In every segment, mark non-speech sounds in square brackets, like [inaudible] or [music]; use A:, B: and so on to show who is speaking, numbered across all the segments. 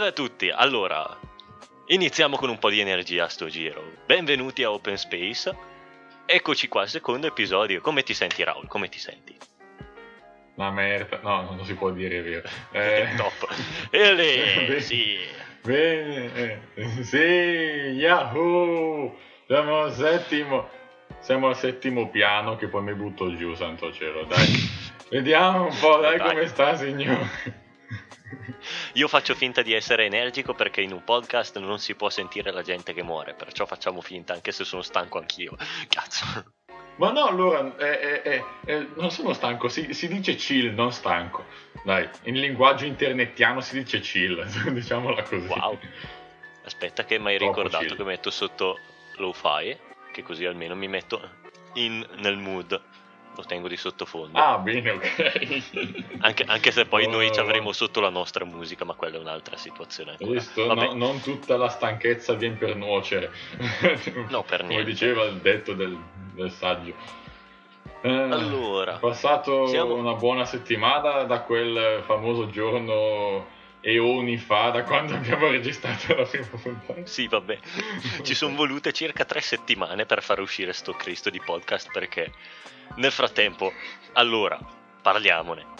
A: Salve a tutti, allora iniziamo con un po' di energia a sto giro. Benvenuti a Open Space. Eccoci qua, secondo episodio. Come ti senti Raul? Come ti senti?
B: Una merda, no, non si può dire, è vero. [laughs]
A: Eh... Top. [laughs] E lì, sì.
B: Bene, eh, sì, yahoo! Siamo al settimo, siamo al settimo piano che poi mi butto giù, santo cielo, dai. [laughs] Vediamo un po', dai, dai. come sta, signore.
A: Io faccio finta di essere energico perché in un podcast non si può sentire la gente che muore, perciò facciamo finta, anche se sono stanco anch'io. Cazzo.
B: Ma no, allora, eh, eh, eh, non sono stanco, si, si, dice chill, non stanco. Dai, in linguaggio internettiano si dice chill, [laughs] diciamola così.
A: Wow. Aspetta che mi hai ricordato chill. che metto sotto lo-fi, che così almeno mi metto in, nel mood lo tengo di sottofondo.
B: Ah, bene, ok. [laughs]
A: anche, anche, se poi oh. noi ci avremo sotto la nostra musica, ma quella è un'altra situazione.
B: Visto? No, non tutta la stanchezza viene per nuocere.
A: no, per niente.
B: Come diceva il detto del, del saggio.
A: Eh, allora,
B: passato siamo... una buona settimana da quel famoso giorno eoni fa da quando abbiamo registrato la prima puntata.
A: Sì, vabbè. Ci sono volute circa tre settimane per far uscire sto Cristo di podcast perché nel frattempo, allora, parliamone.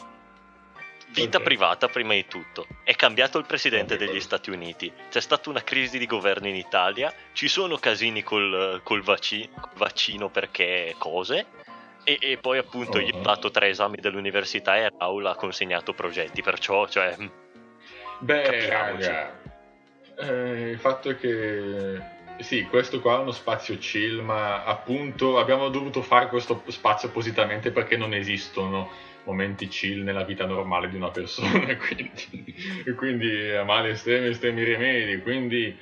A: Vita okay. privata prima di tutto. È cambiato il presidente okay. degli Stati Uniti. C'è stata una crisi di governo in Italia. Ci sono casini col, col, vaci, col vaccino perché cose. E, e poi appunto oh. gli ho dato tre esami dell'università e Raul ha consegnato progetti. Perciò, cioè...
B: Beh, raga, eh, il fatto è che sì, questo qua è uno spazio chill, ma appunto abbiamo dovuto fare questo spazio appositamente perché non esistono momenti chill nella vita normale di una persona, [laughs] quindi, quindi a male estremi, estremi rimedi, quindi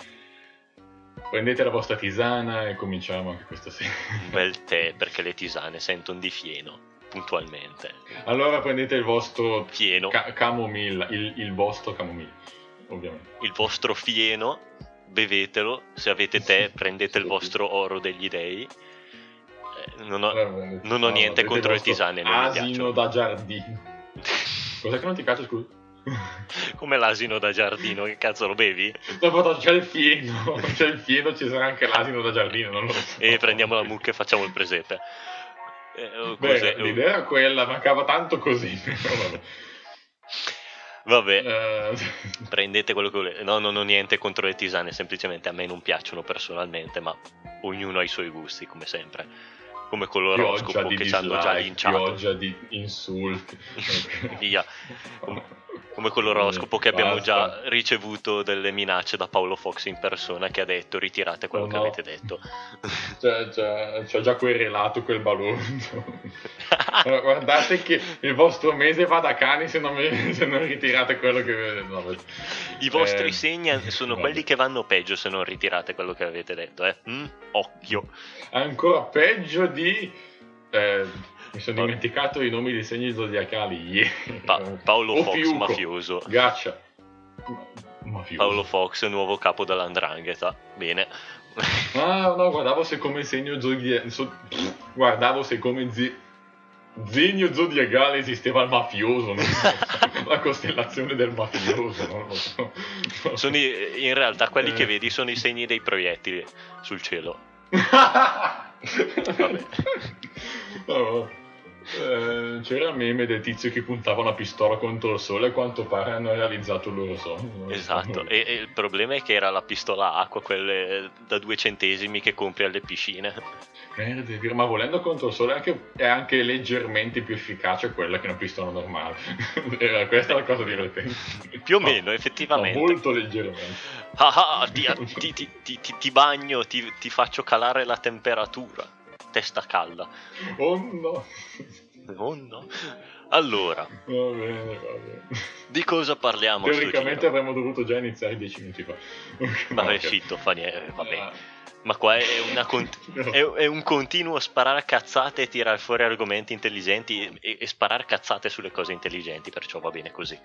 B: prendete la vostra tisana e cominciamo anche questa sera.
A: Un bel tè perché le tisane sentono di fieno puntualmente.
B: Allora prendete il vostro
A: fieno,
B: ca- camomilla, il, il vostro camomilla, ovviamente.
A: Il vostro fieno bevetelo, se avete tè [laughs] prendete il vostro oro degli dei. Eh, non ho, non ho niente contro le tisane,
B: asino da giardino. [laughs] Cos'è che non ti piace, scusa?
A: Come l'asino da giardino, che cazzo lo bevi?
B: No, c'è il fieno, [laughs] c'è il fieno, ci sarà anche l'asino da giardino, non lo so.
A: E prendiamo la mucca e facciamo il presepe.
B: Eh, Beh, l'idea era quella, mancava tanto così. [laughs]
A: Vabbè, uh... [laughs] prendete quello che volete. No, non ho niente contro le tisane, semplicemente a me non piacciono personalmente, ma ognuno ha i suoi gusti, come sempre. Come con l'oroscopo che ci hanno già linciato.
B: Pioggia di insulti. [laughs]
A: Via. Come con l'oroscopo che abbiamo già ricevuto delle minacce da Paolo Fox in persona che ha detto ritirate quello che no. avete detto. [laughs]
B: Cioè, cioè, ci ha già querelato quel ballondo. [laughs] Guardate che il vostro mese va da cani se non, mi, se non ritirate quello che... No,
A: I vostri eh, segni sono vabbè. quelli che vanno peggio se non ritirate quello che avete detto. Eh? Mm? Occhio.
B: Ancora peggio di... Eh, mi sono dimenticato i nomi dei segni zodiacali. Yeah.
A: Pa- [laughs] Paolo Fox, Fiuco. mafioso.
B: Gaccia.
A: Mafioso. Paolo Fox, nuovo capo dell'andrangheta. Bene.
B: Ah, no, guardavo se come segno zodiacale. So... guardavo se come zi... Zegno zodiacale esisteva il mafioso, no? [laughs] la costellazione del mafioso, lo so.
A: Sono i, in realtà quelli eh. che vedi sono i segni dei proiettili sul cielo. [laughs]
B: Vabbè. Oh. Eh, c'era il meme del tizio che puntava una pistola contro il sole a quanto pare hanno realizzato il loro sogno.
A: Esatto, e, e, il problema è che era la pistola acqua, quelle da due centesimi che compri alle piscine.
B: Ma volendo contro il sole è anche, è anche leggermente più efficace quella che una pistola normale. [laughs] Questa è la cosa divertente.
A: Più o meno, effettivamente.
B: No, molto leggermente.
A: Ah, ah, ti, ti, ti, ti, bagno, ti faccio calare la temperatura testa calda.
B: Oh no.
A: Oh no. Allora,
B: va bene, va bene.
A: Di cosa parliamo?
B: Teoricamente avremmo dovuto già iniziare dieci minuti fa.
A: Vabbè, no, fitto, fa niente, vabbè. Ah. Ma qua è, cont- [laughs] no. è, è, un continuo sparare cazzate e tirare fuori argomenti intelligenti e, e sparare cazzate sulle cose intelligenti, perciò va bene così.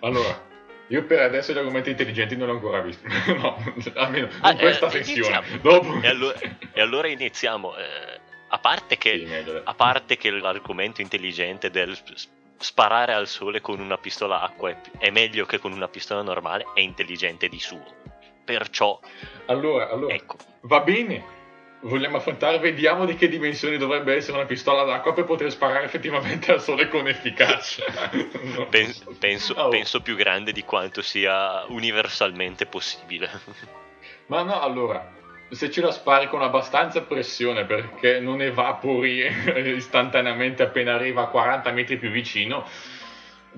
B: Allora, io per adesso gli argomenti intelligenti non li ho ancora visti. [laughs] no, almeno ah, in questa eh, sezione.
A: Dopo... E, allora, e, allora, iniziamo. Eh, a, parte che, sì, a parte che l'argomento intelligente del sparare al sole con una pistola acqua è, meglio che con una pistola normale, è intelligente di suo. Perciò...
B: Allora, allora ecco. va bene, vogliamo affrontare, vediamo di che dimensioni dovrebbe essere una pistola d'acqua per poter sparare effettivamente al sole con efficacia. [laughs]
A: no. Pen- penso, oh. penso, più grande di quanto sia universalmente possibile.
B: Ma no, allora, se ce la spari con abbastanza pressione perché non evapori [laughs] istantaneamente appena arriva a 40 metri più vicino,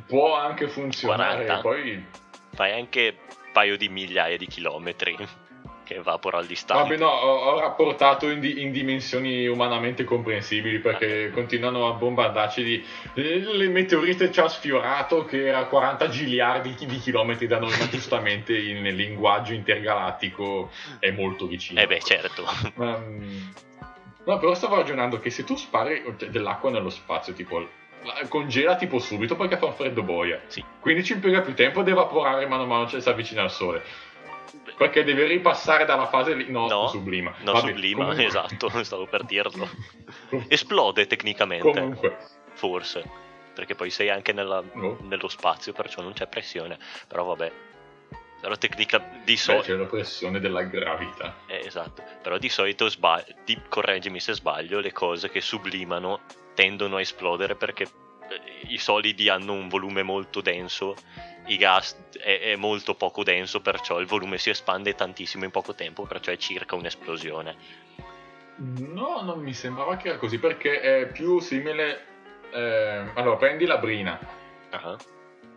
B: può anche funzionare. 40? Poi...
A: Fai anche un paio di migliaia di chilometri che evapora all'istante.
B: Vabbè, no, ho, rapportato in, di, in, dimensioni umanamente comprensibili perché ah. continuano a bombardarci di. Il meteorite ci ha sfiorato che era 40 giliardi di chilometri da noi, ma [laughs] giustamente nel linguaggio intergalattico è molto vicino.
A: Eh beh, certo.
B: Um, no, però stavo ragionando che se tu spari cioè, dell'acqua nello spazio, tipo congela tipo subito perché fa un freddo boia.
A: Sì.
B: Quindi ci impiega più tempo ad evaporare mano a mano che si avvicina al sole. Perché deve ripassare dalla fase lì. No, no sublima.
A: No, Vabbè, sublima, comunque... esatto, [laughs] stavo per dirlo. [laughs] Esplode tecnicamente.
B: Comunque.
A: Forse. Perché poi sei anche nella, no. nello spazio, perciò non c'è pressione. Però vabbè. Però tecnica di solito.
B: C'è la pressione della gravità.
A: Eh, esatto. Però di solito sbaglio. Correggimi se sbaglio, le cose che sublimano tendono a esplodere perché i solidi hanno un volume molto denso i gas è, è, molto poco denso, perciò il volume si espande tantissimo in poco tempo, perciò è circa un'esplosione.
B: No, non mi sembrava che era così, perché è più simile... Eh, allora, prendi la brina. Uh-huh.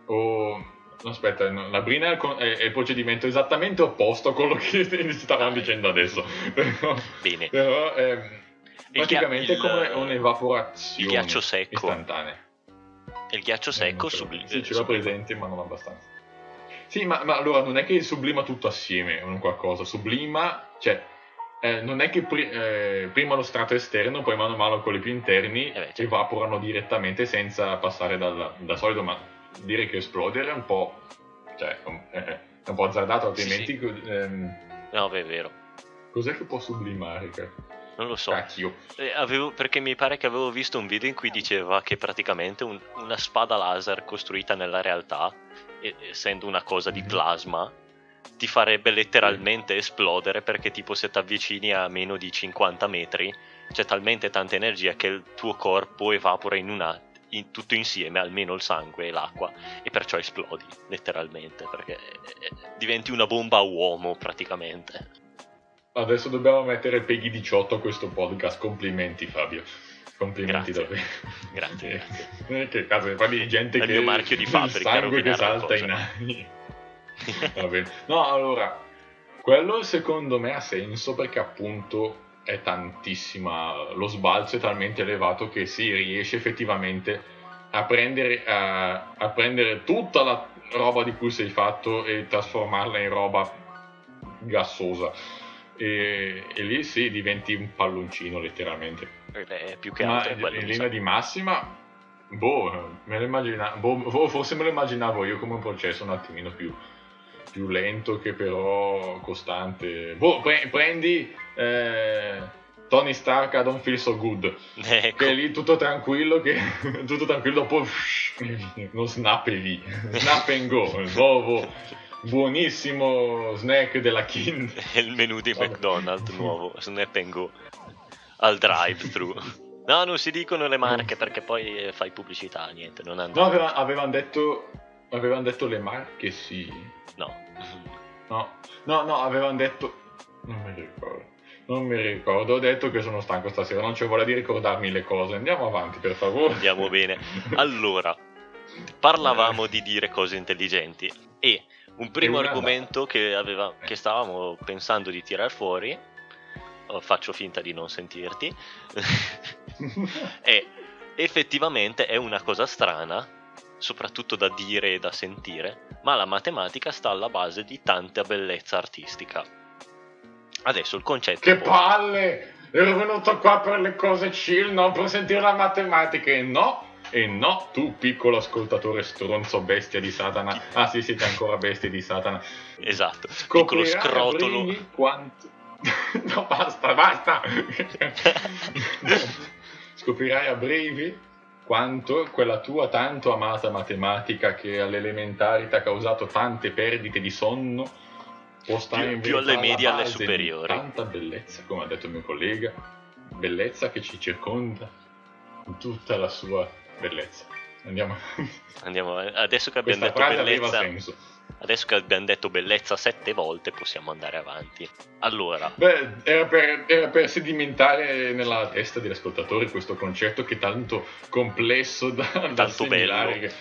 B: O... No, aspetta, la brina è il, è il, procedimento esattamente opposto a quello [laughs] che stavamo dicendo adesso.
A: Bene.
B: Però, eh, praticamente è come un'evaporazione
A: il ghiaccio secco.
B: istantanea.
A: Il ghiaccio secco sublima.
B: Sì, ce l'ho presente, ma non abbastanza. Sì, ma, ma, allora non è che sublima tutto assieme o qualcosa, sublima, cioè, eh, non è che pri- eh, prima lo strato esterno, poi mano a mano quelli più interni eh beh, certo. evaporano direttamente senza passare dal, da solido, ma dire che esplodere è un po', cioè, eh, è un po' azzardato, altrimenti... Sì, sì. Ehm,
A: no, beh, è vero.
B: Cos'è che può sublimare?
A: Non lo so. Eh, avevo, perché mi pare che avevo visto un video in cui diceva che praticamente un, una spada laser costruita nella realtà, essendo una cosa di mhm. plasma, ti farebbe letteralmente esplodere perché tipo se ti avvicini a meno di 50 metri c'è talmente tanta energia che il tuo corpo evapora in una in, tutto insieme, almeno il sangue e l'acqua, e perciò esplodi letteralmente perché eh, diventi una bomba a uomo praticamente.
B: Adesso dobbiamo mettere Peggy 18 a questo podcast. Complimenti, Fabio. Complimenti
A: grazie.
B: davvero.
A: Grazie,
B: grazie. che caso, parli di gente
A: È
B: che.
A: Il mio marchio di fabbrica.
B: sangue che salta in aria. [laughs] Va bene. No, allora, quello secondo me ha senso perché appunto è tantissima. Lo sbalzo è talmente elevato che si riesce effettivamente a prendere, a, a prendere tutta la roba di cui sei fatto e trasformarla in roba gassosa e, e, lì sì diventi un palloncino letteralmente.
A: È più che altro
B: Ma in linea di massima, boh, me lo immaginavo, boh, forse me lo immaginavo io come un processo un attimino più, più lento che però costante. Boh, pre- prendi eh, Tony Stark I Don't Feel So Good, ecco. che è lì tutto tranquillo, che, [laughs] tutto tranquillo, dopo [laughs] non snap e lì, snap and go, il nuovo buonissimo snack della King.
A: È [laughs] il menù di McDonald's nuovo, Snap and Go, al drive-thru. [laughs] No, non si dicono le marche perché poi fai pubblicità, niente, non
B: andrà. No, aveva, avevano detto, avevano detto le marche, sì.
A: No.
B: No, no, no, avevano detto... Non mi ricordo. Non mi ricordo, ho detto che sono stanco stasera, non c'è voglia di ricordarmi le cose. Andiamo avanti, per favore.
A: Andiamo bene. Allora, parlavamo di dire cose intelligenti e un primo argomento che, aveva, che, stavamo pensando di tirar fuori, oh, faccio finta di non sentirti, [laughs] è effettivamente è una cosa strana, soprattutto da dire e da sentire, ma la matematica sta alla base di tanta bellezza artistica. Adesso il concetto...
B: Che palle! Ero venuto qua per le cose chill, non per sentire la matematica e no! E no, tu piccolo ascoltatore stronzo bestia di Satana. Ah sì, siete ancora bestie di Satana.
A: Esatto, piccolo scrotolo.
B: Quanto... [laughs] no, basta, basta. Scoprirai a brevi quanto quella tua tanto amata matematica che alle elementari ti ha causato tante perdite di sonno può stare
A: più, più alle medie alle superiori.
B: Tanta bellezza, come ha detto il mio collega, bellezza che ci circonda in tutta la sua bellezza. Andiamo. [laughs]
A: Andiamo adesso che abbiamo Questa detto bellezza. Adesso che abbiamo detto bellezza sette volte possiamo andare avanti. Allora.
B: Beh, era per, era per sedimentare nella testa degli ascoltatori questo concetto che è tanto complesso da,
A: tanto
B: da
A: bello.
B: Che...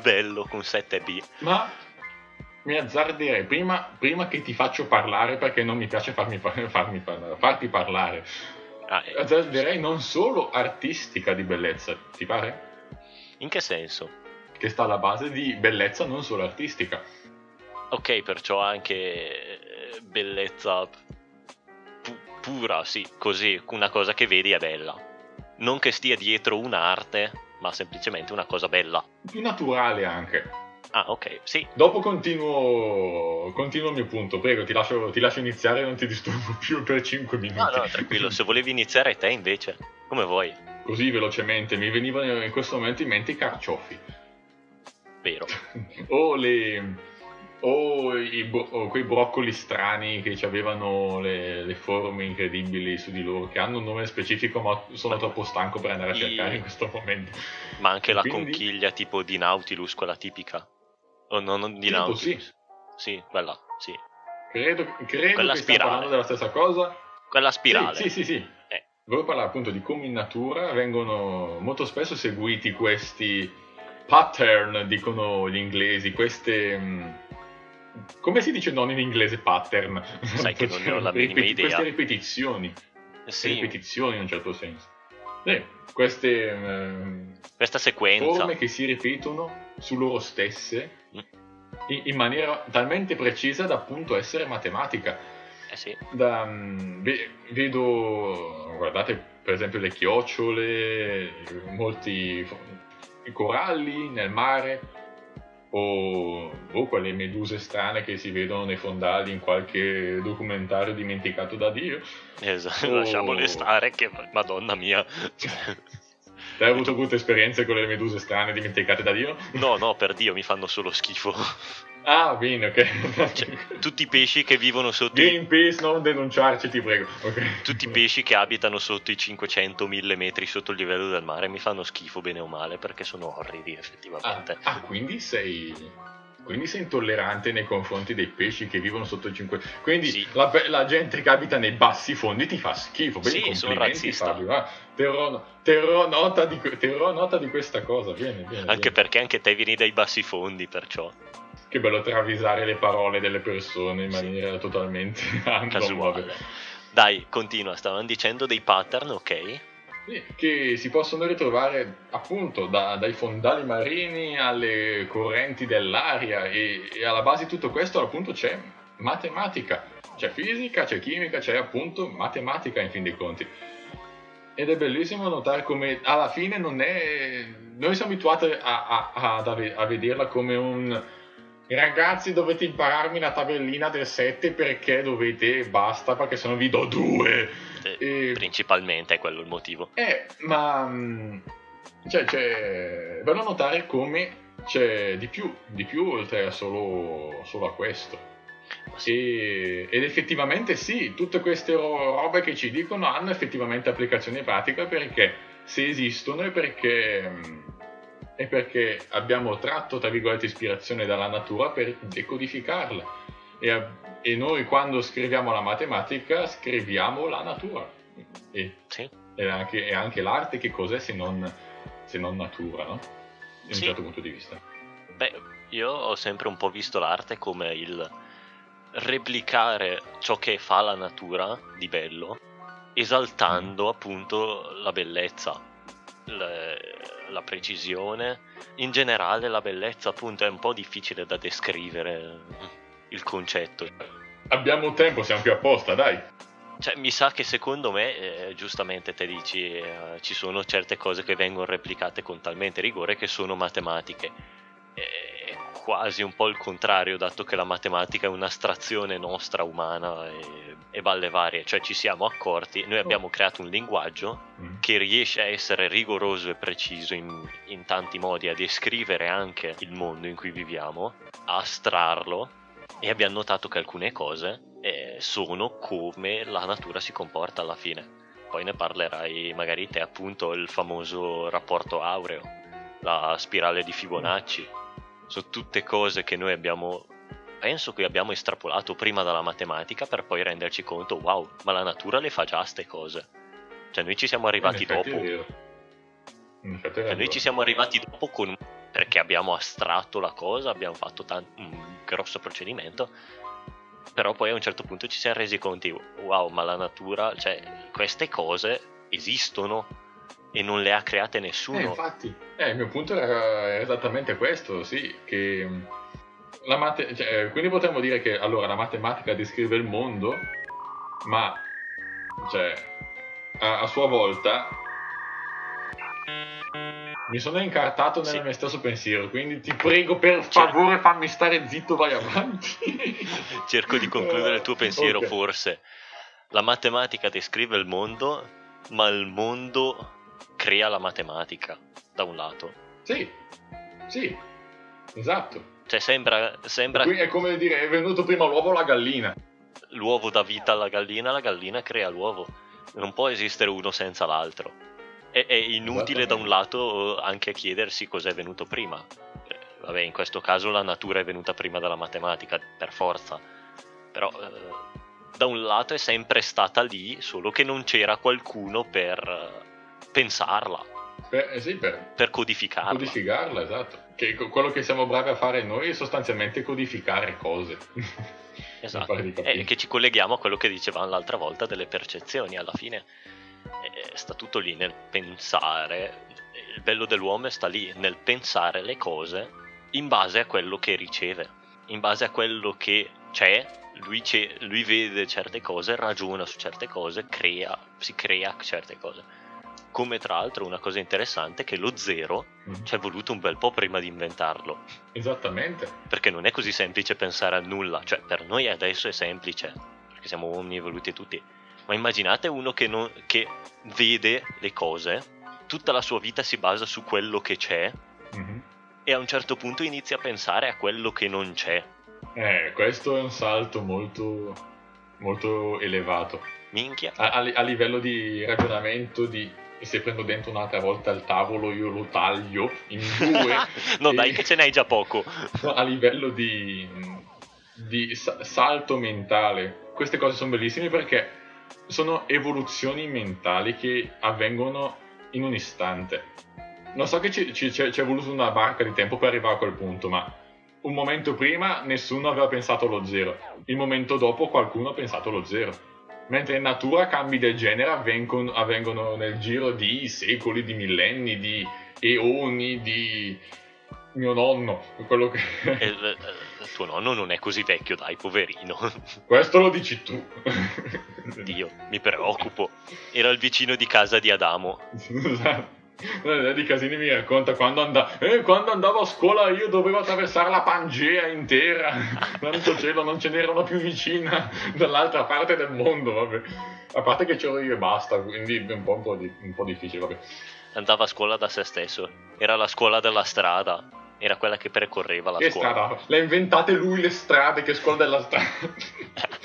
A: Bello con 7B.
B: Ma mi azzarderei prima, prima, che ti faccio parlare perché non mi piace farmi, farmi parlare, farti parlare. Ah, eh. Azzarderei non solo artistica di bellezza, ti pare?
A: In che senso?
B: Che sta alla base di bellezza non solo artistica.
A: Ok, perciò anche eh, bellezza pu- pura, sì, così, una cosa che vedi è bella. Non che stia dietro un'arte, ma semplicemente una cosa bella.
B: Più naturale anche.
A: Ah, ok, sì.
B: Dopo continuo, continuo il mio punto, prego, ti lascio, ti lascio iniziare e non ti disturbo più per 5 minuti.
A: No, no, tranquillo, se volevi iniziare te invece, come vuoi.
B: Così velocemente, mi venivano in questo momento in mente i carciofi.
A: Vero. [laughs]
B: o le... O, i, o, quei broccoli strani che avevano le, le, forme incredibili su di loro, che hanno un nome specifico, ma sono ma troppo stanco per andare a cercare i... in questo momento.
A: Ma anche la quindi... conchiglia tipo di Nautilus, quella tipica. O no, non di Nautilus. Sì. sì, quella, sì.
B: Credo, credo quella che spirale. parlando della stessa cosa.
A: Quella spirale.
B: Sì, sì, sì. sì. Eh. Volevo parlare appunto di come in natura vengono molto spesso seguiti questi pattern, dicono gli inglesi, queste... Mm, come si dice non in inglese pattern?
A: Sai che non ne ho la [laughs] minima idea.
B: Queste ripetizioni. Sì. Ripetizioni in un certo senso. Sì, queste... Um,
A: Questa sequenza.
B: Forme che si ripetono su loro stesse mm. in, in, maniera talmente precisa da appunto essere matematica.
A: Eh sì.
B: Da, um, vedo, guardate per esempio le chiocciole, molti coralli nel mare o, o quelle meduse strane che si vedono nei fondali in qualche documentario dimenticato da Dio.
A: Esatto, o... lasciamole stare che madonna mia.
B: Te hai avuto brutte esperienze con le meduse strane dimenticate da Dio?
A: No, no, per Dio mi fanno solo schifo.
B: Ah, bene, ok.
A: Cioè, tutti i pesci che vivono sotto
B: Greenpeace, i... non denunciarci, ti prego. Okay.
A: Tutti i pesci che abitano sotto i 500-1000 metri sotto il livello del mare mi fanno schifo bene o male perché sono orridi effettivamente.
B: Ah, ah quindi sei quindi sei intollerante nei confronti dei pesci che vivono sotto i 5 quindi sì. la, la, gente che abita nei bassi fondi ti fa schifo
A: Beh, sì, sono razzista
B: Fabio. Ah, terrò, terrò, nota di, terrò, nota di, questa cosa vieni, vieni,
A: anche
B: vieni.
A: perché anche te vieni dai bassi fondi perciò
B: che bello travisare le parole delle persone in maniera sì. totalmente [laughs]
A: casuale dai continua stavano dicendo dei pattern ok
B: che si possono ritrovare appunto da, dai fondali marini alle correnti dell'aria e, e, alla base di tutto questo appunto c'è matematica, c'è fisica, c'è chimica, c'è appunto matematica in fin dei conti. Ed è bellissimo notare come alla fine non è... Noi siamo abituati a, a, a, a vederla come un... Ragazzi dovete impararmi la tabellina del 7 perché dovete... Basta perché se no vi do due
A: e... Principalmente è quello il motivo.
B: Eh, ma... Mm, cioè, c'è... Bello notare come c'è di più, di più oltre a solo, solo a questo. E, ed effettivamente sì, tutte queste robe che ci dicono hanno effettivamente applicazione pratica perché se esistono è perché, mm, è perché abbiamo tratto, tra virgolette, ispirazione dalla natura per decodificarla. E, e noi quando scriviamo la matematica scriviamo la natura. E,
A: sì.
B: e, anche, e anche, l'arte che cos'è se non, se non natura, no? In sì. un certo punto di vista.
A: Beh, io ho sempre un po' visto l'arte come il replicare ciò che fa la natura di bello, esaltando mm. appunto la bellezza, le, la precisione, in generale la bellezza appunto è un po' difficile da descrivere il concetto.
B: Abbiamo tempo, siamo più apposta, dai.
A: Cioè, mi sa che secondo me, eh, giustamente te dici, eh, ci sono certe cose che vengono replicate con talmente rigore che sono matematiche. E quasi un po' il contrario, dato che la matematica è un'astrazione nostra umana e, e balle varie, cioè ci siamo accorti, noi abbiamo creato un linguaggio
B: Mm.
A: che riesce a essere rigoroso e preciso in, in tanti modi, a descrivere anche il mondo in cui viviamo, a astrarlo e abbiamo notato che alcune cose eh, sono come la natura si comporta alla fine. Poi ne parlerai magari te appunto il famoso rapporto aureo, la spirale di Fibonacci. Sono tutte cose che noi abbiamo, penso che abbiamo estrapolato prima dalla matematica per poi renderci conto, wow, ma la natura le fa già ste cose. Cioè noi ci siamo arrivati dopo. Cioè, noi ci siamo arrivati dopo con- perché abbiamo astratto la cosa, abbiamo fatto tan- un grosso procedimento, però poi a un certo punto ci siamo resi conti, wow, ma la natura, cioè queste cose esistono e non le ha create
B: Eh,
A: nessuno.
B: infatti, eh, il mio punto era esattamente questo, sì, che mm, la mate- cioè, eh, quindi potremmo dire che allora la matematica descrive il mondo, ma cioè, a, a sua volta mi sono incartato nel
A: Sì.
B: mio stesso pensiero, quindi ti prego per favore fammi stare zitto, vai avanti. [laughs]
A: Cerco di concludere il tuo [laughs] pensiero
B: Ok.
A: forse. La matematica descrive il mondo, ma il mondo crea la matematica, da un lato.
B: Sì, sì, esatto.
A: Cioè sembra, sembra
B: Qui è come dire, è venuto prima l'uovo o la gallina.
A: l'uovo dà vita alla gallina, la gallina crea l'uovo. Non può esistere uno senza l'altro. È, è inutile da un lato anche chiedersi cos'è venuto prima. Eh, Vabbè, in questo caso la natura è venuta prima della matematica, per forza. Però eh, da un lato è sempre stata lì, solo che non c'era qualcuno per eh, pensarla,
B: Per, eh sì, per
A: per codificarla.
B: codificarla, esatto. Che quello che siamo bravi a fare noi è sostanzialmente codificare cose. [laughs]
A: Esatto. E che ci colleghiamo a quello che dicevamo l'altra volta delle percezioni. Alla fine eh, sta tutto lì nel pensare. Il bello dell'uomo sta lì nel pensare le cose in base a quello che riceve, in base a quello che c'è. Lui, lui vede certe cose, ragiona su certe cose, crea, si crea certe cose. Come tra l'altro una cosa interessante è che lo zero
B: Mhm.
A: ci è voluto un bel po' prima di inventarlo
B: Esattamente.
A: perché non è così semplice pensare a nulla, cioè per noi adesso è semplice, perché siamo uomini evoluti tutti, ma immaginate uno che, non- che vede le cose, tutta la sua vita si basa su quello che c'è
B: Mhm.
A: e a un certo punto inizia a pensare a quello che non c'è.
B: Eh, questo è un salto molto, molto elevato.
A: Minchia.
B: A, a a livello di ragionamento, di se prendo dentro un'altra volta il tavolo, io lo taglio in due. [laughs]
A: no
B: E-
A: dai che ce n'hai già poco.
B: A livello di, di sa- salto mentale, queste cose sono bellissime perché sono evoluzioni mentali che avvengono in un istante. Non so che ci, ci, ci è voluto una barca di tempo per arrivare a quel punto, ma un momento prima nessuno aveva pensato allo zero, il momento dopo qualcuno ha pensato allo zero. Mentre in natura cambi del genere avvengono, avvengono nel giro di secoli, di millenni, di eoni, di mio nonno, quello che...
A: E, eh, eh, tuo nonno non è così vecchio, dai, poverino. [laughs]
B: Questo lo dici tu.
A: Dio, mi preoccupo. Era il vicino di casa di Adamo. [laughs]
B: Esatto. No, Di Casini mi racconta quando, and- eh, quando andavo a scuola io dovevo attraversare la Pangea intera. [laughs] Tanto cielo non ce n'era una più vicina dall'altra parte del mondo, vabbè. A parte che c'ero io e basta, quindi è un po', un po', di- un po' difficile, vabbè.
A: andava a scuola da se stesso. Era la scuola della strada. Era quella che percorreva la
B: Che
A: scuola.
B: strada? Le ha inventate lui le strade, che scuola della strada. [laughs]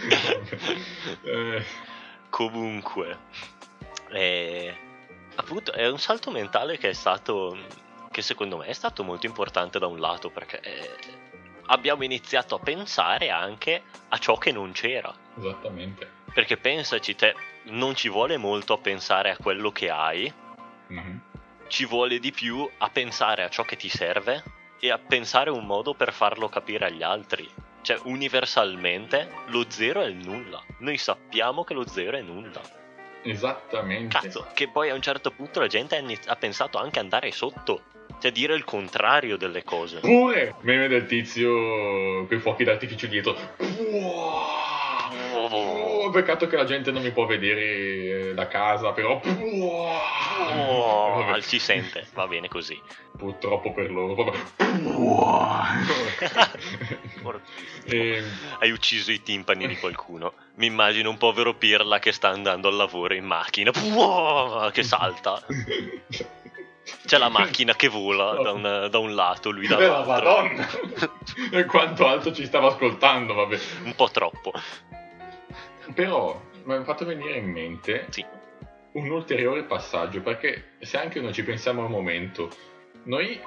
B: [laughs] Eh,
A: Comunque, eh, appunto, è un salto mentale che è stato, che secondo me è stato molto importante da un lato, perché eh, abbiamo iniziato a pensare anche a ciò che non c'era.
B: esattamente.
A: Perché pensaci, te, non ci vuole molto a pensare a quello che hai,
B: Mhm.
A: ci vuole di più a pensare a ciò che ti serve e a pensare un modo per farlo capire agli altri. Cioè, universalmente, lo zero è il nulla. Noi sappiamo che lo zero è nulla.
B: Esattamente.
A: Cazzo, che poi a un certo punto la gente ha, iniz- ha pensato anche andare sotto. Cioè, dire il contrario delle cose.
B: Pure meme del tizio con i fuochi d'artificio dietro. Oh, peccato che la gente non mi può vedere eh, da casa, però.
A: Oh, si sente, va bene così.
B: Purtroppo per loro. [laughs]
A: e... Hai ucciso i timpani di qualcuno. Mi immagino un povero Pirla che sta andando al lavoro in macchina, che salta. C'è la macchina che vola da un, da un lato, lui dall'altro.
B: Madonna! e quanto alto ci stava ascoltando, vabbè.
A: Un po' troppo.
B: Però mi ha fatto venire in mente
A: sì.
B: Un ulteriore passaggio, perché se anche noi ci pensiamo al momento, noi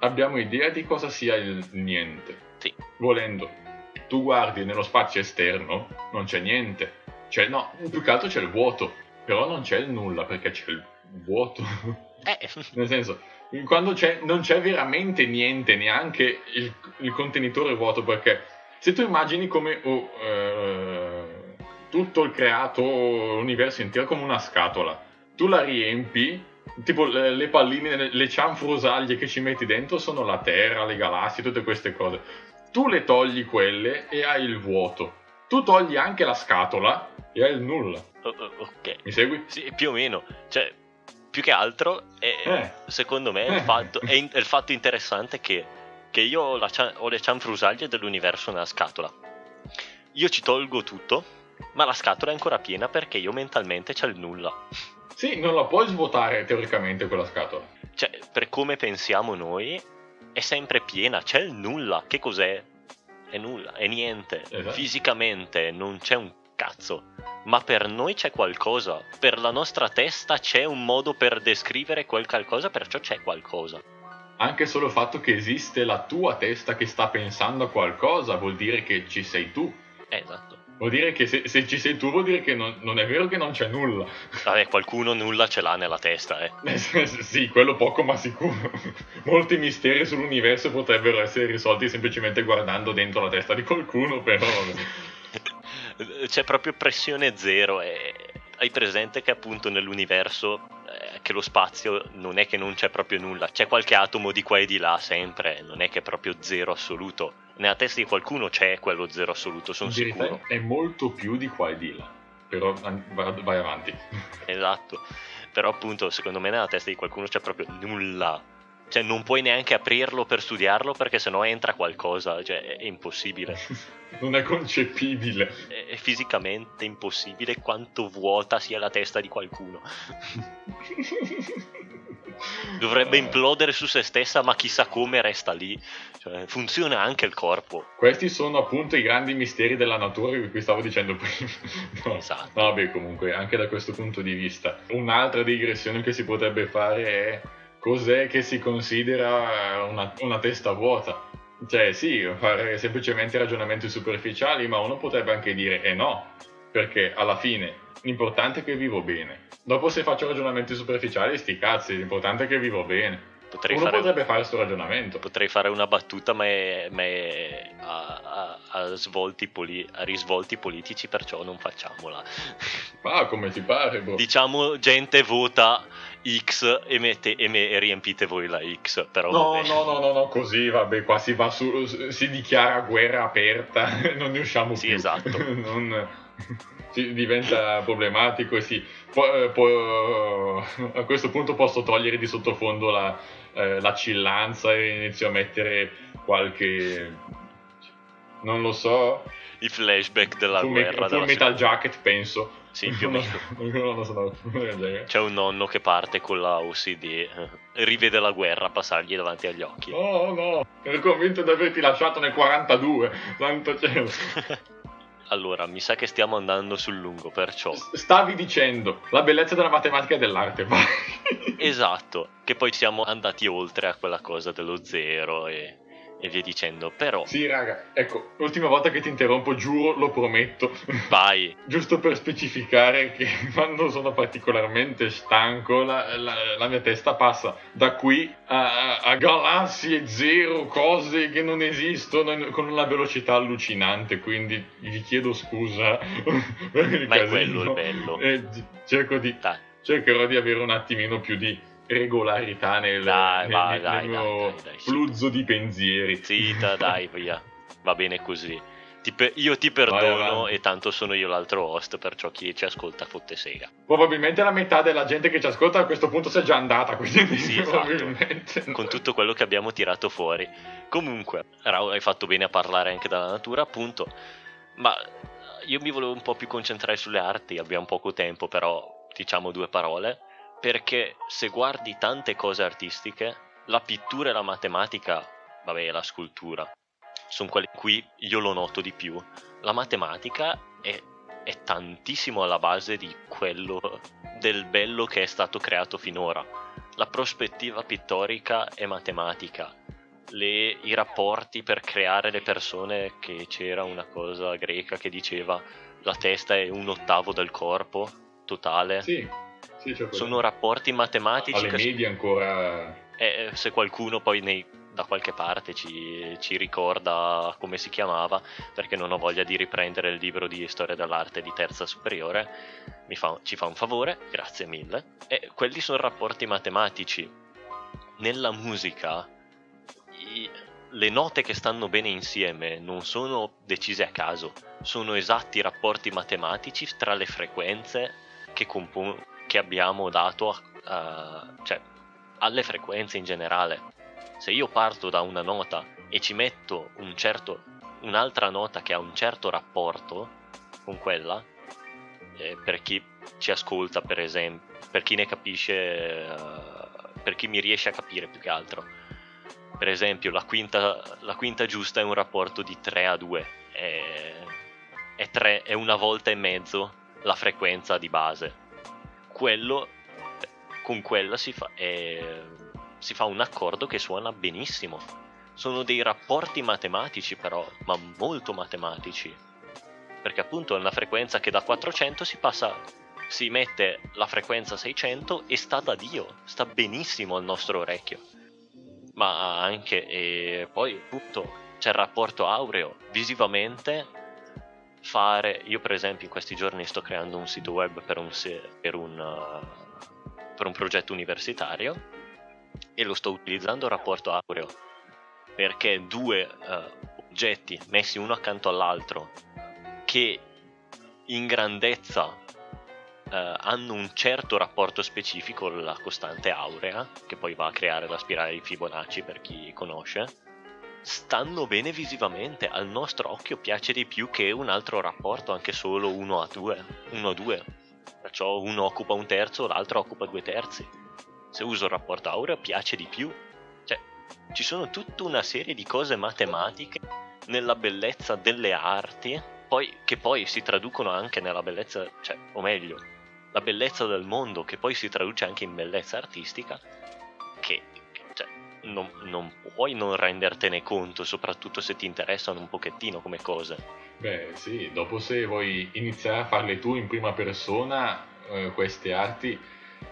B: abbiamo idea di cosa sia il niente.
A: Sì.
B: Volendo. Tu guardi nello spazio esterno, non c'è niente. Cioè, no, più che altro c'è il vuoto, però non c'è il nulla perché c'è il vuoto. [laughs]
A: Eh.
B: Nel senso, quando c'è, non c'è veramente niente, neanche il, il contenitore vuoto, perché se tu immagini come oh, eh, tutto il creato, l'universo intero come una scatola, tu la riempi, tipo le, le palline, le cianfrusaglie che ci metti dentro sono la Terra, le galassie, tutte queste cose. Tu le togli quelle e hai il vuoto. Tu togli anche la scatola e hai il nulla.
A: ok.
B: Mi segui?
A: Sì, più o meno. Cioè, più che altro, è, eh. secondo me, il fatto, è, [laughs] in, è, il fatto interessante che, che io ho, la, ho le cianfrusaglie dell'universo nella scatola. Io ci tolgo tutto, ma la scatola è ancora piena perché io mentalmente c'è il nulla.
B: Sì, non la puoi svuotare teoricamente quella scatola.
A: Cioè, per come pensiamo noi, è sempre piena, c'è il nulla. Che cos'è? È nulla, è niente. Esatto. Fisicamente non c'è un cazzo. Ma per noi c'è qualcosa. Per la nostra testa c'è un modo per descrivere quel qualcosa, perciò c'è qualcosa.
B: Anche solo il fatto che esiste la tua testa che sta pensando a qualcosa vuol dire che ci sei tu.
A: Esatto.
B: Vuol dire che se, se ci sei tu vuol dire che non, non, è vero che non c'è nulla.
A: Vabbè, qualcuno nulla ce l'ha nella testa, eh.
B: eh sì, quello poco ma sicuro. [laughs] Molti misteri sull'universo potrebbero essere risolti semplicemente guardando dentro la testa di qualcuno, però [laughs]
A: c'è proprio pressione zero e hai presente che appunto nell'universo eh, che lo spazio non è che non c'è proprio nulla, c'è qualche atomo di qua e di là sempre, non è che è proprio zero assoluto. Nella testa di qualcuno c'è quello zero assoluto, sono sicuro.
B: È molto più di qua e di là, però vai avanti. [laughs]
A: Esatto, però appunto secondo me nella testa di qualcuno c'è proprio nulla cioè non puoi neanche aprirlo per studiarlo perché sennò entra qualcosa, cioè è impossibile. [laughs]
B: non è concepibile.
A: È, è, fisicamente impossibile quanto vuota sia la testa di qualcuno. [laughs] Dovrebbe implodere su se stessa, ma chissà come resta lì. Cioè, funziona anche il corpo.
B: Questi sono appunto i grandi misteri della natura di cui stavo dicendo prima. [laughs]
A: no, esatto.
B: Vabbè, comunque, anche da questo punto di vista. Un'altra digressione che si potrebbe fare è cos'è che si considera una, una testa vuota. Cioè sì, fare semplicemente ragionamenti superficiali, ma uno potrebbe anche dire eh no, perché alla fine l'importante è che vivo bene. Dopo se faccio ragionamenti superficiali, sti cazzi, l'importante è che vivo bene. Potrei Uno fare, potrebbe fare questo ragionamento.
A: Potrei fare una battuta, ma è, ma è a, a, a, poli, a, risvolti politici, perciò non facciamola.
B: Ah, come ti pare, bro.
A: Diciamo, gente vota X e, mette, e, me, e riempite voi la X. Però
B: no, no, no, no, no, così vabbè, qua si va su, si dichiara guerra aperta, [laughs] non ne usciamo
A: sì,
B: più.
A: Sì, esatto. [laughs]
B: non, si diventa problematico e sì. Po- po- [laughs] a questo punto posso togliere di sottofondo la, eh, la cillanza e inizio a mettere qualche non lo so
A: i flashback della
B: full
A: guerra
B: me- full metal jacket penso
A: sì, più o meno. [laughs] [laughs] C'è un nonno che parte con la OCD, eh, rivede la guerra passargli davanti agli occhi.
B: Oh no, ero convinto di averti lasciato nel 42, tanto cielo.
A: Allora, mi sa che stiamo andando sul lungo, perciò...
B: Stavi dicendo, la bellezza della matematica e dell'arte, [laughs] vai.
A: esatto, che poi siamo andati oltre a quella cosa dello zero e e via dicendo. Però.
B: Sì, raga, ecco, l'ultima volta che ti interrompo, giuro, lo prometto.
A: Vai. [laughs]
B: Giusto per specificare che [laughs] quando sono particolarmente stanco, la, la, la mia testa passa da qui a, a, galassie zero, cose che non esistono, con una velocità allucinante. Quindi vi chiedo scusa
A: per [laughs] il Ma casino. è quello il bello.
B: E cerco di. Cercherò di avere un attimino più di regolarità nel,
A: dai,
B: nel,
A: vai,
B: nel
A: dai,
B: mio
A: dai,
B: fluzzo di pensieri.
A: Zita, [laughs] dai, via. Va bene così. Ti pe- io ti perdono e tanto sono io l'altro host, perciò chi ci ascolta fotte sega.
B: Probabilmente la metà della gente che ci ascolta a questo punto si è già andata, quindi
A: sì, esatto. con tutto quello che abbiamo tirato fuori. Comunque, Raul, hai fatto bene a parlare anche della natura, appunto, ma io mi volevo un po' più concentrare sulle arti, abbiamo poco tempo, però diciamo due parole, perché se guardi tante cose artistiche, la pittura e la matematica, vabbè, la scultura, sono quelle cui io lo noto di più. La matematica è, è tantissimo alla base di quello del bello che è stato creato finora. La prospettiva pittorica è matematica, le, i rapporti per creare le persone, che c'era una cosa greca che diceva la testa è un ottavo del corpo totale.
B: Sì, sì
A: sono rapporti matematici.
B: Alle medie ancora.
A: Eh, se qualcuno poi nei, da qualche parte ci, ci, ricorda come si chiamava, perché non ho voglia di riprendere il libro di storia dell'arte di terza superiore, fa, ci fa un favore, grazie mille. E quelli sono rapporti matematici. Nella musica i, le note che stanno bene insieme non sono decise a caso, sono esatti rapporti matematici tra le frequenze che, compon- che abbiamo dato a, uh, cioè, alle frequenze in generale. Se io parto da una nota e ci metto un certo, un'altra nota che ha un certo rapporto con quella, eh, per chi ci ascolta per esempio, per chi ne capisce, uh, per chi mi riesce a capire più che altro, per esempio la quinta, la quinta giusta è un rapporto di 3 a 2, è, è, 3, è una volta e mezzo la frequenza di base. Quello, con quella si fa, è, si fa un accordo che suona benissimo. Sono dei rapporti matematici però, ma molto matematici. Perché appunto è una frequenza che da 400 si passa si mette la frequenza 600 e sta da Dio, sta benissimo al nostro orecchio ma anche e poi appunto c'è il rapporto aureo visivamente fare. Io per esempio in questi giorni sto creando un sito web per un, per un, uh, per un progetto universitario e lo sto utilizzando il rapporto aureo perché due uh, oggetti messi uno accanto all'altro che in grandezza eh, hanno un certo rapporto specifico la costante aurea, che poi va a creare la spirale di Fibonacci per chi conosce, stanno bene visivamente, al nostro occhio piace di più che un altro rapporto, anche solo 1 a 2, 1 a 2. Perciò uno occupa un terzo, l'altro occupa due terzi. Se uso il rapporto aureo piace di più. Cioè, ci sono tutta una serie di cose matematiche nella bellezza delle arti, poi, che poi si traducono anche nella bellezza, cioè, o meglio, la bellezza del mondo, che poi si traduce anche in bellezza artistica, che non, non, puoi non rendertene conto, soprattutto se ti interessano un pochettino come cose.
B: Beh, sì, dopo se vuoi iniziare a farle tu in prima persona, eh, queste arti,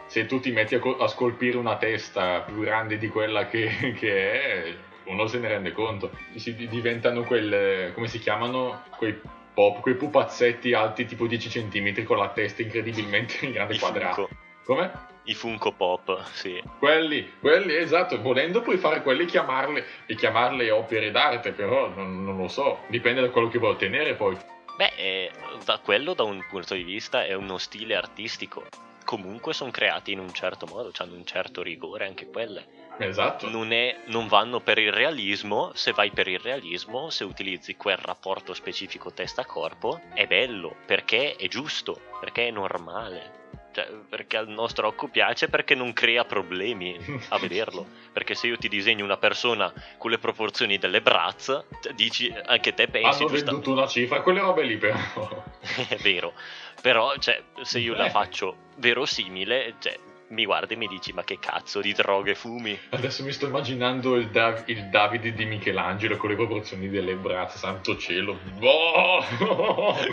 B: se tu ti metti a, co- a, scolpire una testa più grande di quella che, [laughs] che è, uno se ne rende conto. Si diventano quelle, come si chiamano, quei pop, quei pupazzetti alti tipo 10 cm con la testa incredibilmente in grande quadrato. Come?
A: I Funko Pop, sì.
B: Quelli, quelli, esatto, volendo puoi fare quelli e chiamarle, e chiamarle opere d'arte, però non, non, lo so, dipende da quello che vuoi ottenere poi.
A: Beh, eh, da quello da un punto di vista è uno stile artistico. Comunque sono creati in un certo modo, hanno un certo rigore anche quelle
B: Esatto.
A: Non, è, non, vanno per il realismo, se vai per il realismo, se utilizzi quel rapporto specifico testa-corpo, è bello, perché è giusto, perché è normale. Cioè, perché al nostro occhio piace perché non crea problemi a vederlo. [laughs] perché se io ti disegno una persona con le proporzioni delle braccia, dici anche te pensi.
B: Hanno venduto una cifra, quelle robe lì però. [laughs]
A: è vero. Però, cioè, se io la faccio verosimile, cioè, mi guardi e mi dici ma che cazzo di droghe fumi?
B: Adesso mi sto immaginando il, Dav- il Davide di Michelangelo con le proporzioni delle braccia, santo cielo. [laughs] Oh!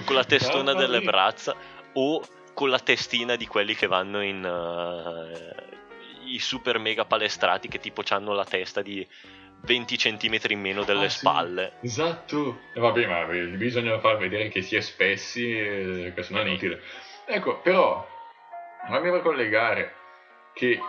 A: con la testona delle braccia o con la testina di quelli che vanno in... Uh, i super mega palestrati che tipo hanno la testa di 20 cm in meno delle ah, spalle.
B: Sì, esatto. E vabbè, ma bisogna far vedere che si è spessi, eh, che sono nitide. Ecco, però, fammi collegare che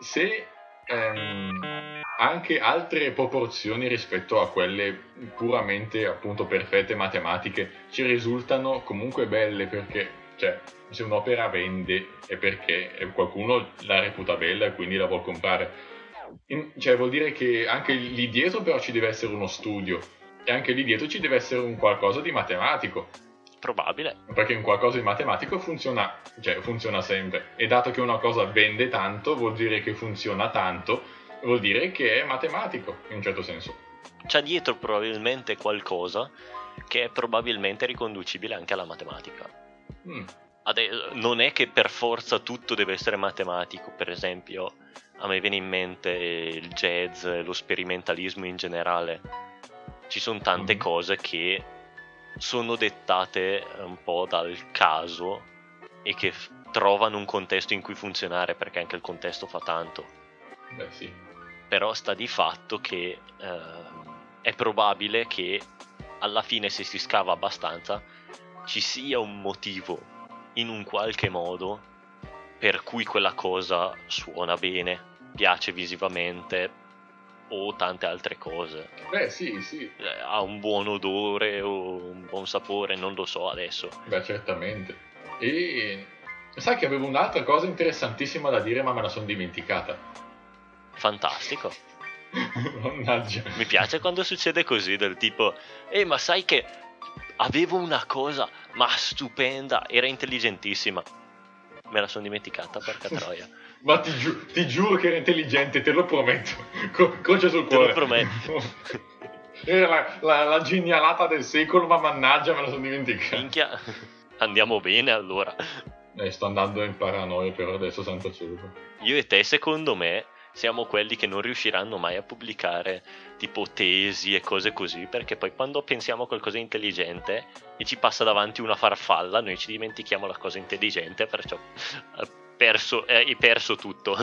B: se ehm, anche altre proporzioni rispetto a quelle puramente appunto perfette matematiche ci risultano comunque belle perché cioè se un'opera vende è perché qualcuno la reputa bella e quindi la vuole comprare In, cioè vuol dire che anche lì dietro però ci deve essere uno studio e anche lì dietro ci deve essere un qualcosa di matematico
A: probabile
B: perché un qualcosa di matematico funziona, cioè, funziona sempre e dato che una cosa vende tanto vuol dire che funziona tanto vuol dire che è matematico in un certo senso.
A: C'è dietro probabilmente qualcosa che è probabilmente riconducibile anche alla matematica. Mm. Ade- non è che per forza tutto deve essere matematico, per esempio a me viene in mente il jazz, lo sperimentalismo in generale. Ci sono tante mm. cose che sono dettate un po' dal caso e che f- trovano un contesto in cui funzionare perché anche il contesto fa tanto.
B: Beh sì
A: però sta di fatto che eh, è probabile che alla fine se si scava abbastanza ci sia un motivo in un qualche modo per cui quella cosa suona bene, piace visivamente o tante altre cose.
B: Beh, sì, sì.
A: Eh, ha un buon odore o un buon sapore, non lo so adesso.
B: Beh, certamente. E sai che avevo un'altra cosa interessantissima da dire, ma me la sono dimenticata
A: fantastico. [laughs]
B: Mannaggia.
A: Mi piace quando succede così, del tipo, eh ma sai che avevo una cosa, ma stupenda, era intelligentissima. Me la sono dimenticata, porca [laughs] troia.
B: ma ti, giu- ti, giuro che era intelligente, te lo prometto. Co- croce sul cuore.
A: Te lo prometto. [laughs]
B: era la, la, la, genialata del secolo, ma mannaggia me la sono dimenticata.
A: Minchia, andiamo bene allora.
B: Eh, sto andando in paranoia però adesso, santo cielo.
A: Io e te, secondo me, siamo quelli che non riusciranno mai a pubblicare tipo tesi e cose così, perché poi quando pensiamo a qualcosa di intelligente e ci passa davanti una farfalla, noi ci dimentichiamo la cosa intelligente, perciò hai perso, hai perso tutto.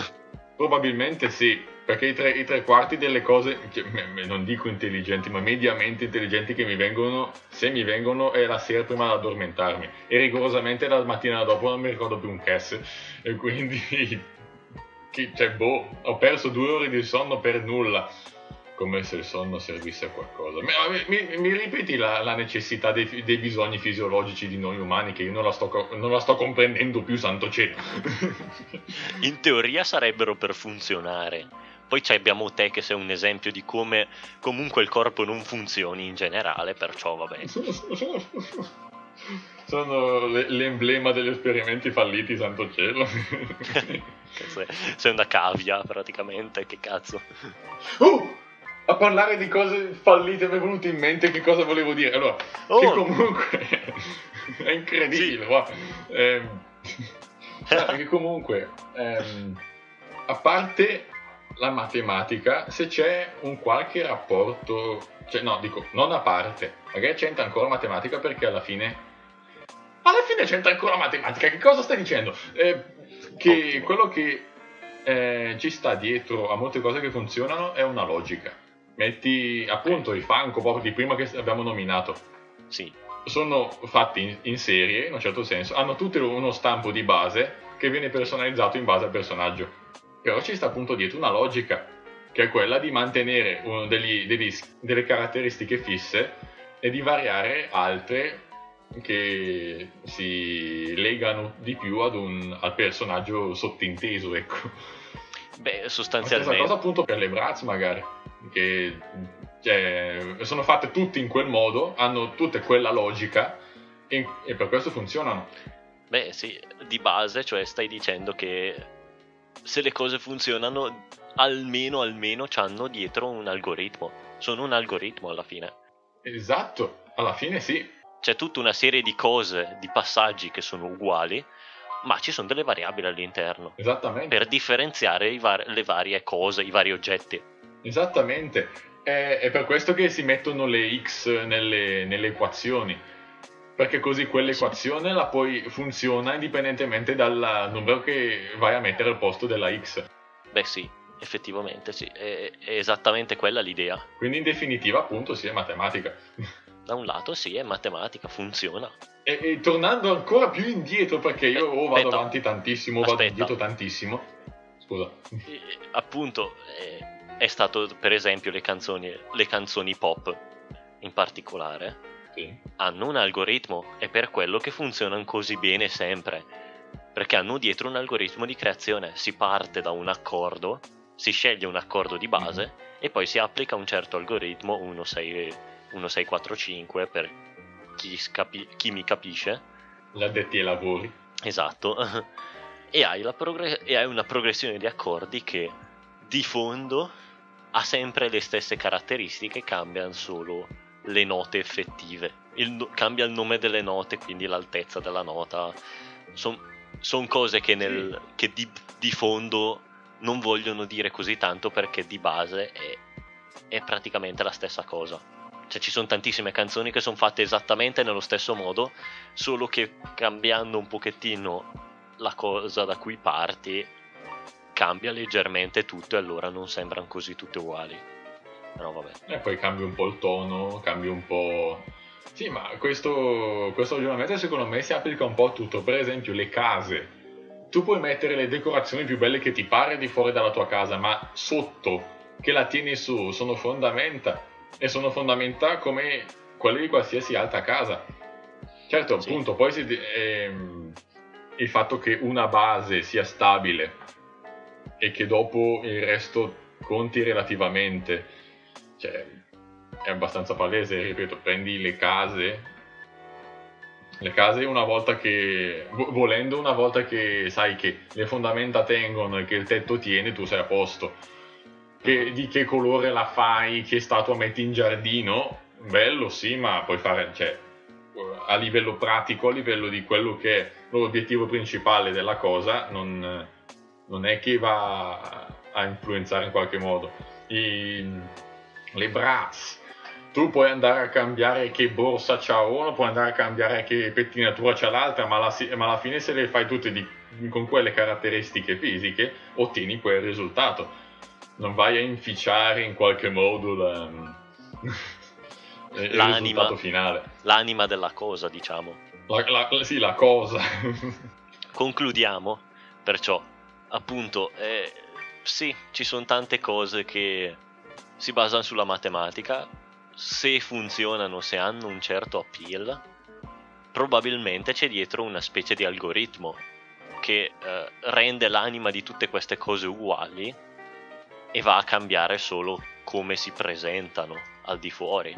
B: Probabilmente sì, perché i tre, i tre quarti delle cose, cioè, non dico intelligenti, ma mediamente intelligenti che mi vengono, se mi vengono, è la sera prima di addormentarmi. E rigorosamente la mattina dopo non mi ricordo più un cast. E quindi che, cioè, boh, ho perso due ore di sonno per nulla. Come se il sonno servisse a qualcosa. Mi, mi, mi ripeti la, la necessità dei, dei, bisogni fisiologici di noi umani che io non la sto, non la sto comprendendo più, santo cielo.
A: In teoria sarebbero per funzionare. Poi abbiamo te che sei un esempio di come comunque il corpo non funzioni in generale, perciò vabbè.
B: Sono l'emblema degli esperimenti falliti, santo cielo. [laughs]
A: Sei una cavia praticamente, che cazzo.
B: Uh! A parlare di cose fallite mi è venuto in mente che cosa volevo dire. Allora, oh. che comunque [laughs] è incredibile, sì. wow. ehm, che comunque, ehm, a parte la matematica, se c'è un qualche rapporto, cioè no, dico, non a parte, magari c'entra ancora matematica perché alla fine alla fine c'entra ancora matematica. Che cosa stai dicendo? Eh, che Ottimo. quello che eh, ci sta dietro a molte cose che funzionano è una logica. Metti appunto i Funko proprio di prima che abbiamo nominato.
A: Sì.
B: Sono fatti in, in serie, in un certo senso. Hanno tutti uno stampo di base che viene personalizzato in base al personaggio. Però ci sta appunto dietro una logica, che è quella di mantenere degli, degli, delle caratteristiche fisse e di variare altre che si legano di più un, al personaggio sottinteso, ecco.
A: Beh, sostanzialmente...
B: La stessa cosa appunto per le Bratz magari, che cioè, sono fatte tutte in quel modo, hanno tutte quella logica e, e per questo funzionano.
A: Beh sì, di base, cioè stai dicendo che se le cose funzionano, almeno, almeno hanno dietro un algoritmo. Sono un algoritmo alla fine.
B: Esatto, alla fine sì
A: c'è tutta una serie di cose, di passaggi che sono uguali, ma ci sono delle variabili all'interno.
B: Esattamente.
A: Per differenziare var- le varie cose, i vari oggetti.
B: Esattamente. È, è per questo che si mettono le x nelle, nelle equazioni. Perché così quell'equazione la poi funziona indipendentemente dal numero che vai a mettere al posto della x.
A: Beh sì, effettivamente sì, è, è esattamente quella l'idea.
B: Quindi in definitiva appunto sì, è matematica [laughs]
A: da un lato sì, è matematica, funziona.
B: E, e tornando ancora più indietro, perché io o vado avanti tantissimo, o vado indietro tantissimo. Scusa.
A: E, appunto, eh, è stato per esempio le canzoni, le canzoni pop in particolare
B: Sì.
A: hanno un algoritmo e per quello che funzionano così bene sempre perché hanno dietro un algoritmo di creazione si parte da un accordo si sceglie un accordo di base e poi si applica un certo algoritmo 1, 6, 1, 6 4, 5 per chi, scapi- chi mi capisce
B: Gli addetti ai lavori.
A: Esatto. [laughs] e, hai progre- e hai una progressione di accordi che di fondo ha sempre le stesse caratteristiche, cambiano solo le note effettive. Il no- cambia il nome delle note, quindi l'altezza della nota. Sono cose che, nel, che di, di fondo non vogliono dire così tanto perché di base è, è praticamente la stessa cosa. Cioè ci sono tantissime canzoni che sono fatte esattamente nello stesso modo, solo che cambiando un pochettino la cosa da cui parti cambia leggermente tutto e allora non sembrano così tutte uguali. Però vabbè.
B: E poi cambia un po' il tono, cambia un po'... Sì, ma questo, questo ragionamento secondo me si applica un po' a tutto. Per esempio le case. Tu puoi mettere le decorazioni più belle che ti pare di fuori dalla tua casa, ma sotto, che la tieni su, sono fondamenta. E sono fondamenta come quelle di qualsiasi altra casa. Certo,
A: Sì.
B: appunto, poi si, ehm, il fatto che una base sia stabile e che dopo il resto conti relativamente, cioè è abbastanza palese, ripeto, prendi le case, le case una volta che, vo- volendo una volta che sai che le fondamenta tengono e che il tetto tiene, tu sei a posto. Che- di che colore la fai, che statua metti in giardino, bello sì, ma puoi fare, cioè, a livello pratico, a livello di quello che è l'obiettivo principale della cosa, non, non è che va a influenzare in qualche modo. I- le brass, tu puoi andare a cambiare che borsa c'ha uno, puoi andare a cambiare che pettinatura c'ha l'altra, ma alla, si- ma alla fine se le fai tutte di- con quelle caratteristiche fisiche, ottieni quel risultato. Non vai a inficiare in qualche modo la- [laughs] il
A: L'anima. L'anima della cosa, diciamo.
B: La, la- sì, la cosa. [laughs]
A: Concludiamo, perciò, appunto, eh, sì, ci sono tante cose che si basano sulla matematica, se funzionano, se hanno un certo appeal, probabilmente c'è dietro una specie di algoritmo che eh, rende l'anima di tutte queste cose uguali e va a cambiare solo come si presentano al di fuori.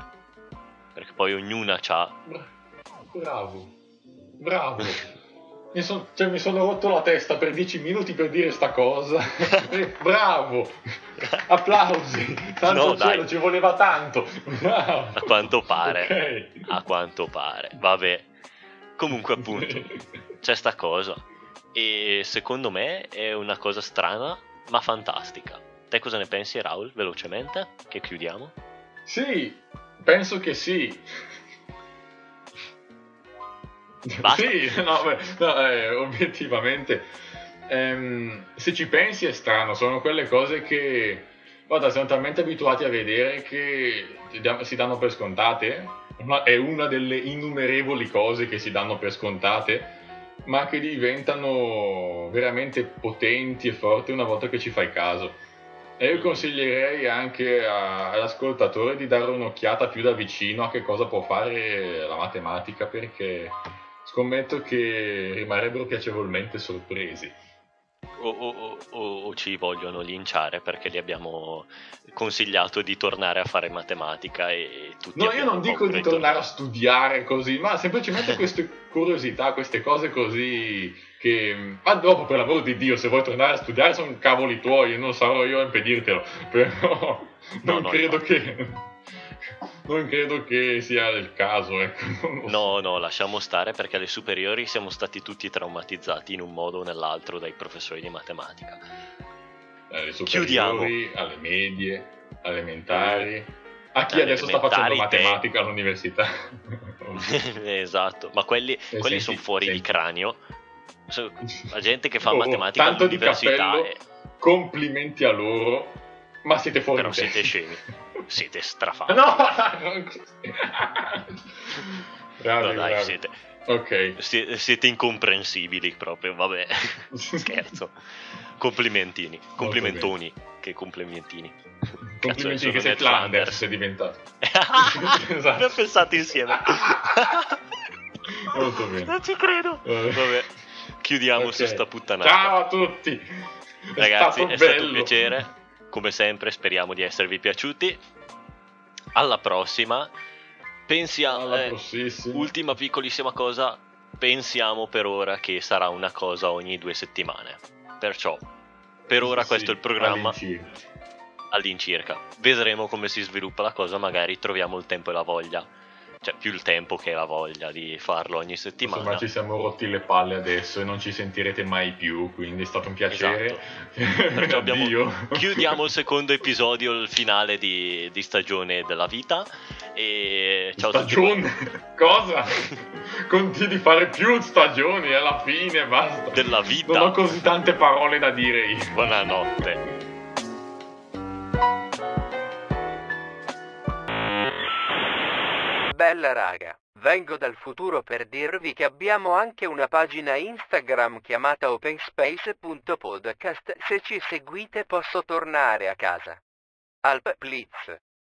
A: Perché poi ognuna ha
B: Bravo, bravo. Mi, son- cioè, mi sono rotto la testa per dieci minuti per dire sta cosa. [laughs] Bravo, applausi. Santo
A: No,
B: cielo, ci voleva tanto. Bravo.
A: A quanto pare.
B: Ok.
A: A quanto pare. Vabbè. Comunque appunto c'è sta cosa. E secondo me è una cosa strana ma fantastica. Te cosa ne pensi Raul? Velocemente? Che chiudiamo?
B: Sì, penso che sì.
A: Basta.
B: Sì, no, beh, no, eh, obiettivamente, ehm, se ci pensi è strano, sono quelle cose che, guarda, siamo talmente abituati a vedere che si danno per scontate, ma è una delle innumerevoli cose che si danno per scontate, ma che diventano veramente potenti e forti una volta che ci fai caso. E io consiglierei anche a- all'ascoltatore di dare un'occhiata più da vicino a che cosa può fare la matematica perché scommetto che rimarrebbero piacevolmente sorpresi.
A: O, o- o- o- ci vogliono linciare perché gli abbiamo consigliato di tornare a fare matematica e tutti
B: No, io non dico di tornare a studiare così, ma semplicemente queste [laughs] curiosità, queste cose così che... Ma dopo, per l'amor di Dio, se vuoi tornare a studiare sono cavoli tuoi, non sarò io a impedirtelo, [laughs] però non
A: no,
B: credo
A: infatti.
B: che... Non credo che sia il caso, ecco.
A: No, no, lasciamo stare perché alle superiori siamo stati tutti traumatizzati in un modo o nell'altro dai professori di matematica.
B: alle
A: Chiudiamo.
B: superiori, alle medie, elementari, a chi adesso sta facendo
A: elementari, te.
B: matematica all'università. [laughs] [laughs]
A: esatto, ma quelli, quelli
B: senti-
A: sono fuori di
B: senti.
A: cranio. So- La gente che fa
B: Oh,
A: matematica
B: tanto di
A: all'università,
B: cappello,
A: è-
B: complimenti a loro, ma siete fuori
A: però
B: di
A: siete scemi, siete strafati.
B: No, non bravi,
A: No, dai,
B: bravi.
A: siete,
B: Ok.
A: sie- siete incomprensibili proprio, vabbè, [laughs] scherzo. Complimentini, complimentoni. che complimentini.
B: Complimenti che sei Flanders sei diventato. [laughs]
A: esatto. Abbiamo pensato insieme.
B: Molto bene.
A: Non ci credo. Vabbè, chiudiamo okay. su sta puttanata.
B: Ciao a tutti.
A: È Ragazzi, stato è stato un piacere. Come sempre, speriamo di esservi piaciuti. Alla prossima. Pensiamo. Eh, ultima piccolissima cosa. Pensiamo per ora che sarà una cosa ogni due settimane. Perciò, per ora, sì, questo è il programma. All'incirca. all'incirca. Vedremo come si sviluppa la cosa. Magari troviamo il tempo e la voglia cioè più il tempo che la voglia di farlo ogni settimana.
B: Insomma, ci siamo rotti le palle adesso e non ci sentirete mai più, quindi è stato un piacere.
A: Esatto. [laughs] Perciò abbiamo, chiudiamo il [laughs] secondo episodio, il finale di, di stagione della vita. E ciao
B: stagione? [laughs] Cosa? Continui a fare più stagioni alla fine, basta.
A: Della vita.
B: Non ho così tante parole da dire io.
A: Buonanotte.
C: Bella raga, vengo dal futuro per dirvi che abbiamo anche una pagina Instagram chiamata openspace.podcast. Se ci seguite posso tornare a casa. Alp Blitz.